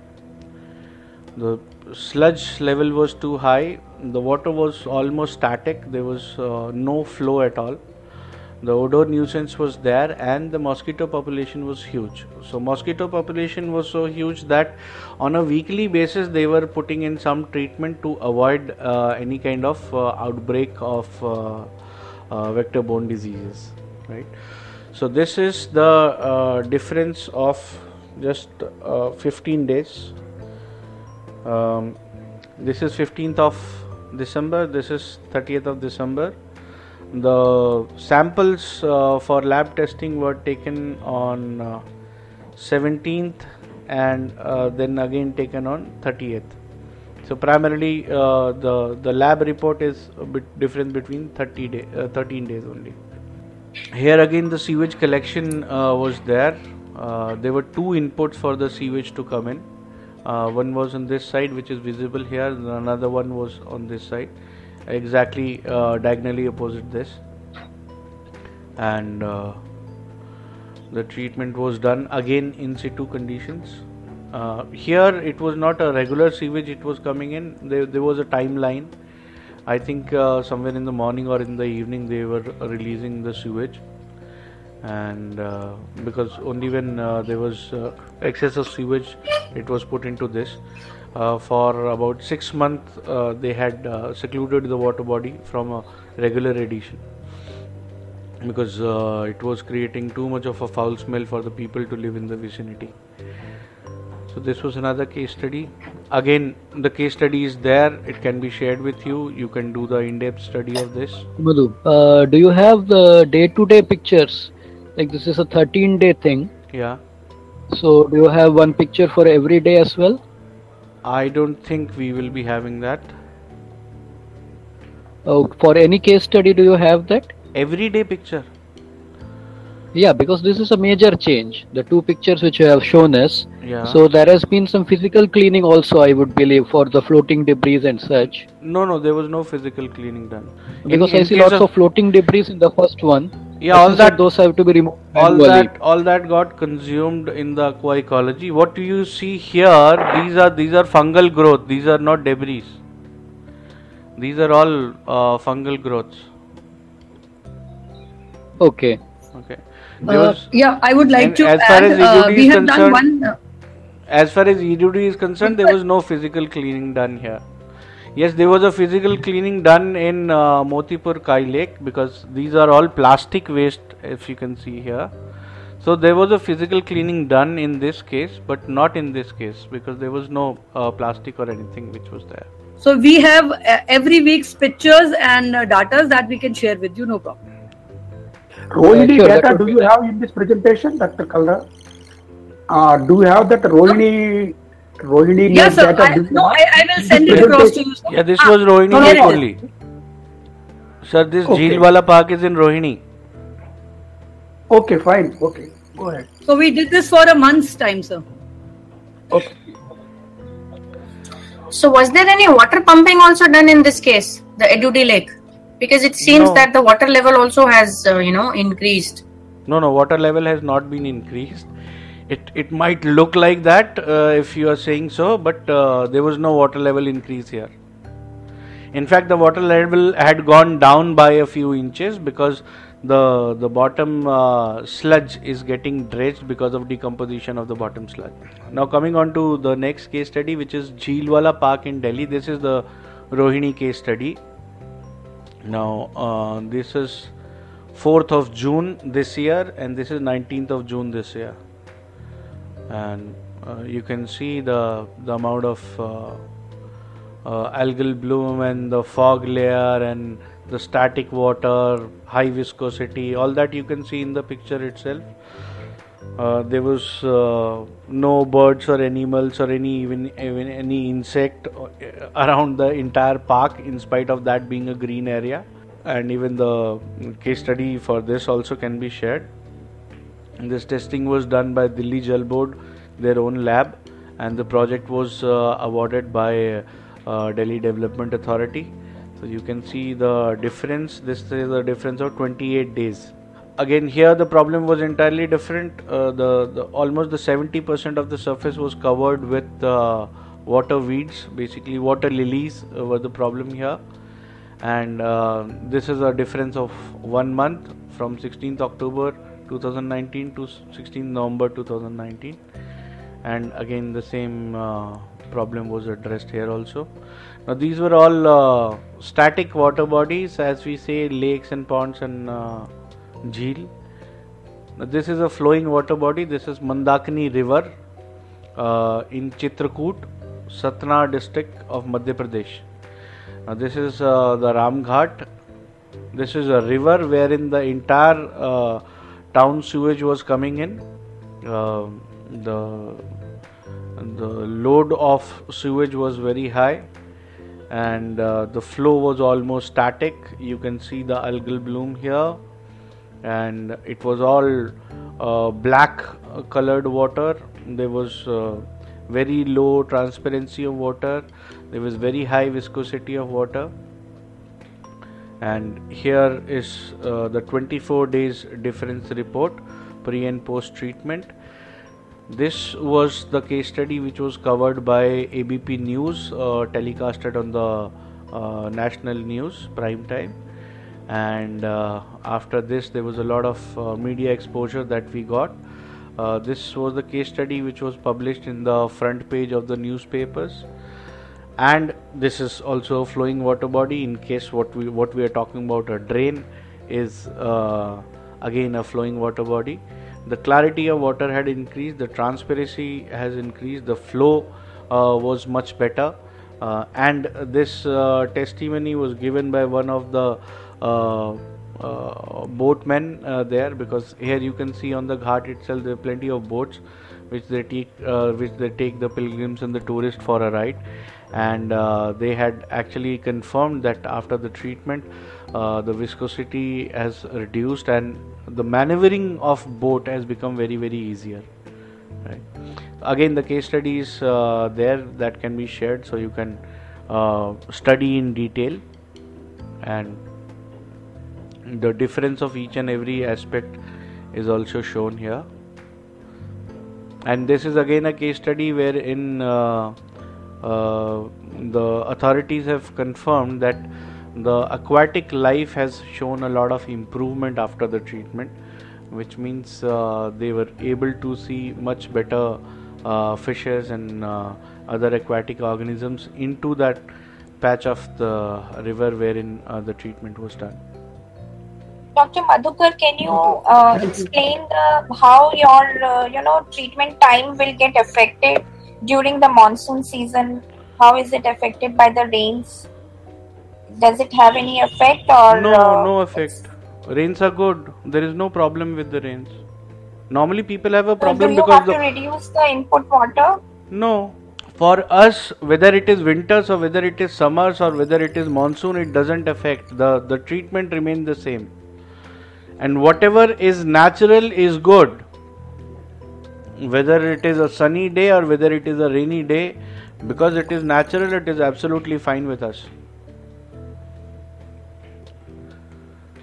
the sludge level was too high the water was almost static there was uh, no flow at all the odor nuisance was there and the mosquito population was huge so mosquito population was so huge that on a weekly basis they were putting in some treatment to avoid uh, any kind of uh, outbreak of uh, uh, vector borne diseases right so this is the uh, difference of just uh, 15 days um, this is 15th of December. This is 30th of December. The samples uh, for lab testing were taken on uh, 17th and uh, then again taken on 30th. So primarily uh, the the lab report is a bit different between 30 day, uh, 13 days only. Here again the sewage collection uh, was there. There were two inputs for the sewage to come in. One was on this side, which is visible here. and Another one was on this side, exactly uh, diagonally opposite this. And uh, the treatment was done again in situ conditions. Uh, here it was not a regular sewage; it was coming in. There, there was a timeline. I think uh, somewhere in the morning or in the evening they were releasing the sewage and uh, because only when uh, there was excess of sewage it was put into this for about six months uh, they had uh, secluded the water body from a regular addition because uh, it was creating too much of a foul smell for the people to live in the vicinity so this was another case study again the case study is there it can be shared with you you can do the in-depth study of this Madhu, uh, do you have the day-to-day pictures? Like this is a 13-day thing. yeah So do you have one picture for every day as well? I don't think we will be having that Oh, for any case study, do you have that? everyday picture Yeah, because this is a major change. The two pictures which you have shown us. yeah So there has been some physical cleaning also, I would believe, for the floating debris and such. no no there was no physical cleaning done Because in I see lots of, floating debris in the first one. Yeah all As you said, that those have to be removed. all manually. that all that got consumed in the aqua ecology what do you see here these are these are fungal growth these are not debris these are all uh, fungal growths Okay. okay Uh, was yeah, I would like to as far add. as Uh, EUD we is have done one. Uh, as far as EUD is concerned, there was no physical cleaning done here. Yes, there was a physical cleaning done in uh, Motipur Kai Lake because these are all plastic waste, if you can see here. So there was a physical cleaning done in this case, but not in this case because there was no uh, plastic or anything which was there. so we have uh, every week's pictures and uh, data that we can share with you. No problem. Rohini sure, data do you have in this presentation, Dr. Kalra? Uh, do you have that Rohini Rohini Yes, Lake sir. data. I, do no. I, I will send it across to you. sir. Yeah, this Ah, was Rohini no, no, no. only. Sir, this Okay. Jheelwala Park is in Rohini. Okay, fine. Okay, go ahead. So we did this for a month's time, sir. Okay. So was there any water pumping also done in this case, the Edudi Lake? Because it seems No. that the water level also has, uh, you know, increased. No, no, water level has not been increased. It it might look like that uh, if you are saying so, but uh, there was no water level increase here. In fact, the water level had gone down by a few inches because the the bottom uh, sludge is getting dredged because of decomposition of the bottom sludge. Now coming on to the next case study, which is Jheelwala Park in Delhi. This is the Rohini case study. Now uh, this is 4th of June this year, and this is 19th of June this year, and uh, you can see the the amount of uh, uh, algal bloom and the fog layer and the static water, high viscosity, all that you can see in the picture itself. Uh, there was uh, no birds or animals or any even, even any insect uh, around the entire park in spite of that being a green area and even the case study for this also can be shared this testing was done by Delhi Jal Board, their own lab, and the project was uh, awarded by uh, Delhi Development Authority. So you can see the difference. This is a difference of 28 days. Again, here the problem was entirely different. Uh, the, the almost the 70% of the surface was covered with uh, water weeds, basically water lilies uh, were the problem here and uh, this is a difference of one month from 16th October 2019 to 16 November 2019 and again the same uh, problem was addressed here also. Now these were all uh, static water bodies as we say lakes and ponds and uh, jheel. Now this is a flowing water body. This is Mandakini river uh, in Chitrakoot Satna district of Madhya Pradesh. Now this is uh, the Ramghat. This is a river wherein the entire uh, town sewage was coming in. Uh, the the load of sewage was very high, and uh, the flow was almost static. You can see the algal bloom here, and it was all uh, black colored water. There was uh, very low transparency of water there was very high viscosity of water and here is uh, the 24 days difference report pre and post treatment. This was the case study which was covered by abp news uh, telecasted on the uh, national news prime time. And uh, after this there was a lot of uh, media exposure that we got. Uh, this was the case study which was published in the front page of the newspapers and this is also a flowing water body in case what we what we are talking about a drain is uh, again a flowing water body. The clarity of water had increased the transparency has increased the flow uh, was much better. Uh, and this uh, testimony was given by one of the uh, uh, boatmen there because here you can see on the ghat itself there are plenty of boats which they take uh, which they take the pilgrims and the tourists for a ride. And uh, they had actually confirmed that after the treatment uh, the viscosity has reduced and the maneuvering of boat has become very very easier right? Again the case study is uh, there that can be shared so you can uh, study in detail. And the difference of each and every aspect is also shown here and this is again a case study wherein uh, uh, the authorities have confirmed that the aquatic life has shown a lot of improvement after the treatment which means uh, they were able to see much better uh, fishes and uh, other aquatic organisms into that patch of the river wherein uh, the treatment was done Dr. Madhukar, can you uh, explain the, how your uh, you know treatment time will get affected during the monsoon season? How is it affected by the rains? Does it have any effect or no uh, no effect rains are good there is no problem with the rains normally people have a so do problem you because have the to reduce the input water? No, for us whether it is winters or whether it is summers or whether it is monsoon it doesn't affect the the treatment remains the same and whatever is natural is good. Whether it is a sunny day or whether it is a rainy day because it is natural it is absolutely fine with us.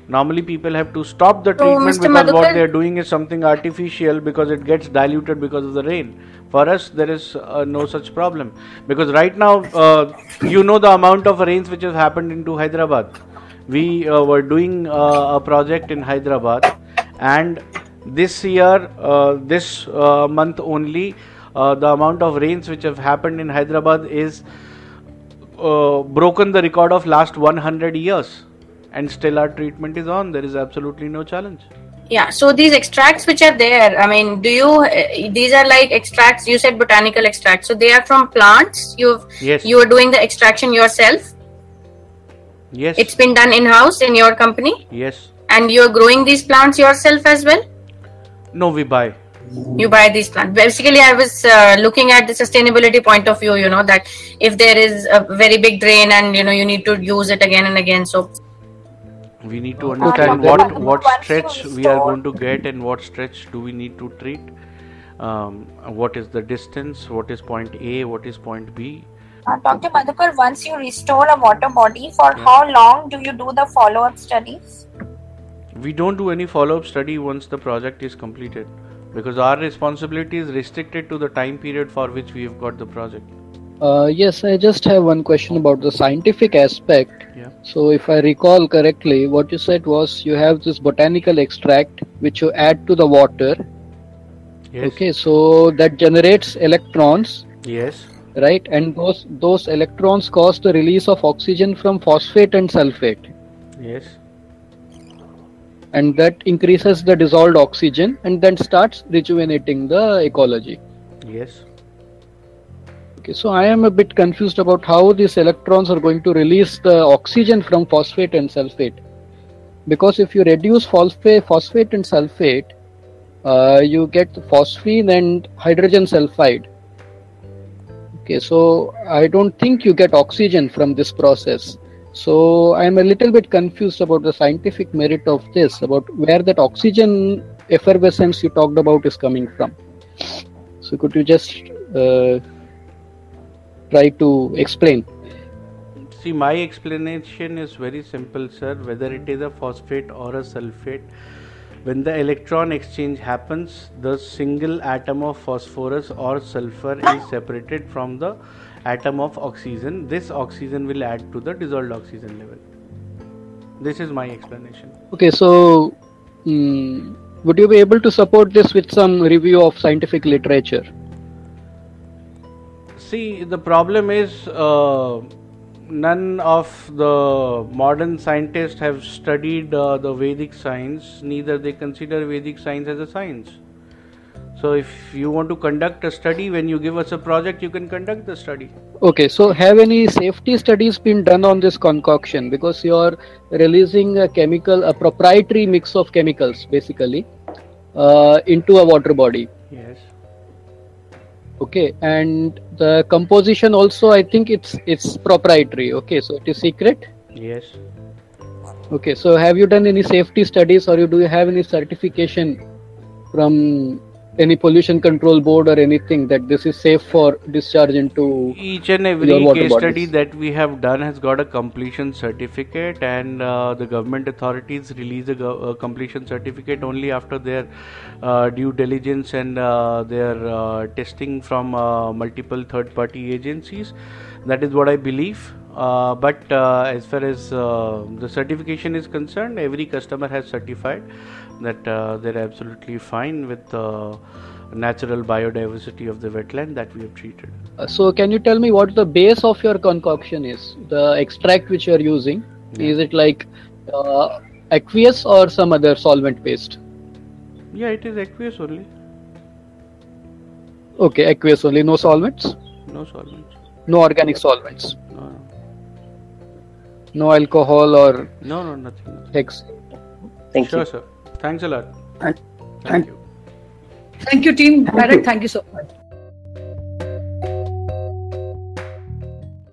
Normally people have to stop the treatment because what they are doing is something artificial because it gets diluted because of the rain. For us there is uh, no such problem. Because right now uh, you know the amount of rains which has happened into hyderabad we uh, were doing uh, a project in hyderabad and this year uh, this uh, month only uh, the amount of rains which have happened in hyderabad is uh, broken the record of last 100 years and still our treatment is on there is absolutely no challenge Yeah. So these extracts which are there, I mean, do you? Uh, these are like extracts. You said botanical extracts, so they are from plants. You've yes you are doing the extraction yourself. Yes. It's been done in house in your company, yes. And you're growing these plants yourself as well. no we buy. You buy these plants. Basically, I was uh, looking at the sustainability point of view. You know that if there is a very big drain and you know you need to use it again and again, so. We need to understand what what stretch we are going to get and what stretch do we need to treat. Um, what is the distance? What is point a? What is point b Uh, Dr. Madhukar, once you restore a water body, for how long do you do the follow-up studies? we don't do any follow up study once the project is completed because our responsibility is restricted to the time period for which we have got the project Uh, yes, I just have one question about the scientific aspect. yeah So, if I recall correctly, what you said was you have this botanical extract which you add to the water. yes Okay, so that generates electrons, yes right? And those those electrons cause the release of oxygen from phosphate and sulfate, yes and that increases the dissolved oxygen and then starts rejuvenating the ecology. yes Okay, so I am a bit confused about how these electrons are going to release the oxygen from phosphate and sulfate. Because if you reduce phosphate, phosphate and sulfate, uh, you get phosphine and hydrogen sulfide. Okay, so I don't think you get oxygen from this process. So I am a little bit confused about the scientific merit of this, about where that oxygen effervescence you talked about is coming from. So could you just uh, try to explain. See, my explanation is very simple, sir. Whether it is a phosphate or a sulfate, when the electron exchange happens, the single atom of phosphorus or sulfur is separated from the atom of oxygen. This oxygen will add to the dissolved oxygen level. This is my explanation. Okay, so mm, would you be able to support this with some review of scientific literature? See, the problem is uh, none of the modern scientists have studied uh, the Vedic science, neither they consider Vedic science as a science. So, if you want to conduct a study, when you give us a project, you can conduct the study. Okay, so have any safety studies been done on this concoction? Because you are releasing a chemical, a proprietary mix of chemicals basically uh, into a water body. Yes. Okay, and the composition also, I think it's it's proprietary. Okay, so it is secret. Yes. Okay, so have you done any safety studies or you do you have any certification from any pollution control board or anything that this is safe for discharge into Each and every case study that we have done has got a completion certificate, and uh, the government authorities release a, go- a completion certificate only after their uh, due diligence and uh, their uh, testing from uh, multiple third party agencies. That is what I believe. Uh, but uh, as far as uh, the certification is concerned, every customer has certified that uh, they're absolutely fine with the natural biodiversity of the wetland that we have treated. Uh, So can you tell me what the base of your concoction is? The extract which you are using, is it like uh, aqueous or some other solvent based? Yeah, it is aqueous only, Okay, aqueous only, no solvents, no solvents. no organic solvents, No, no alcohol or no, no, nothing. hex. Thank sure, you. sir. Thanks a lot. Thank- Thank thank- you. Thank you, team. Thank Bharat, you. thank you so much.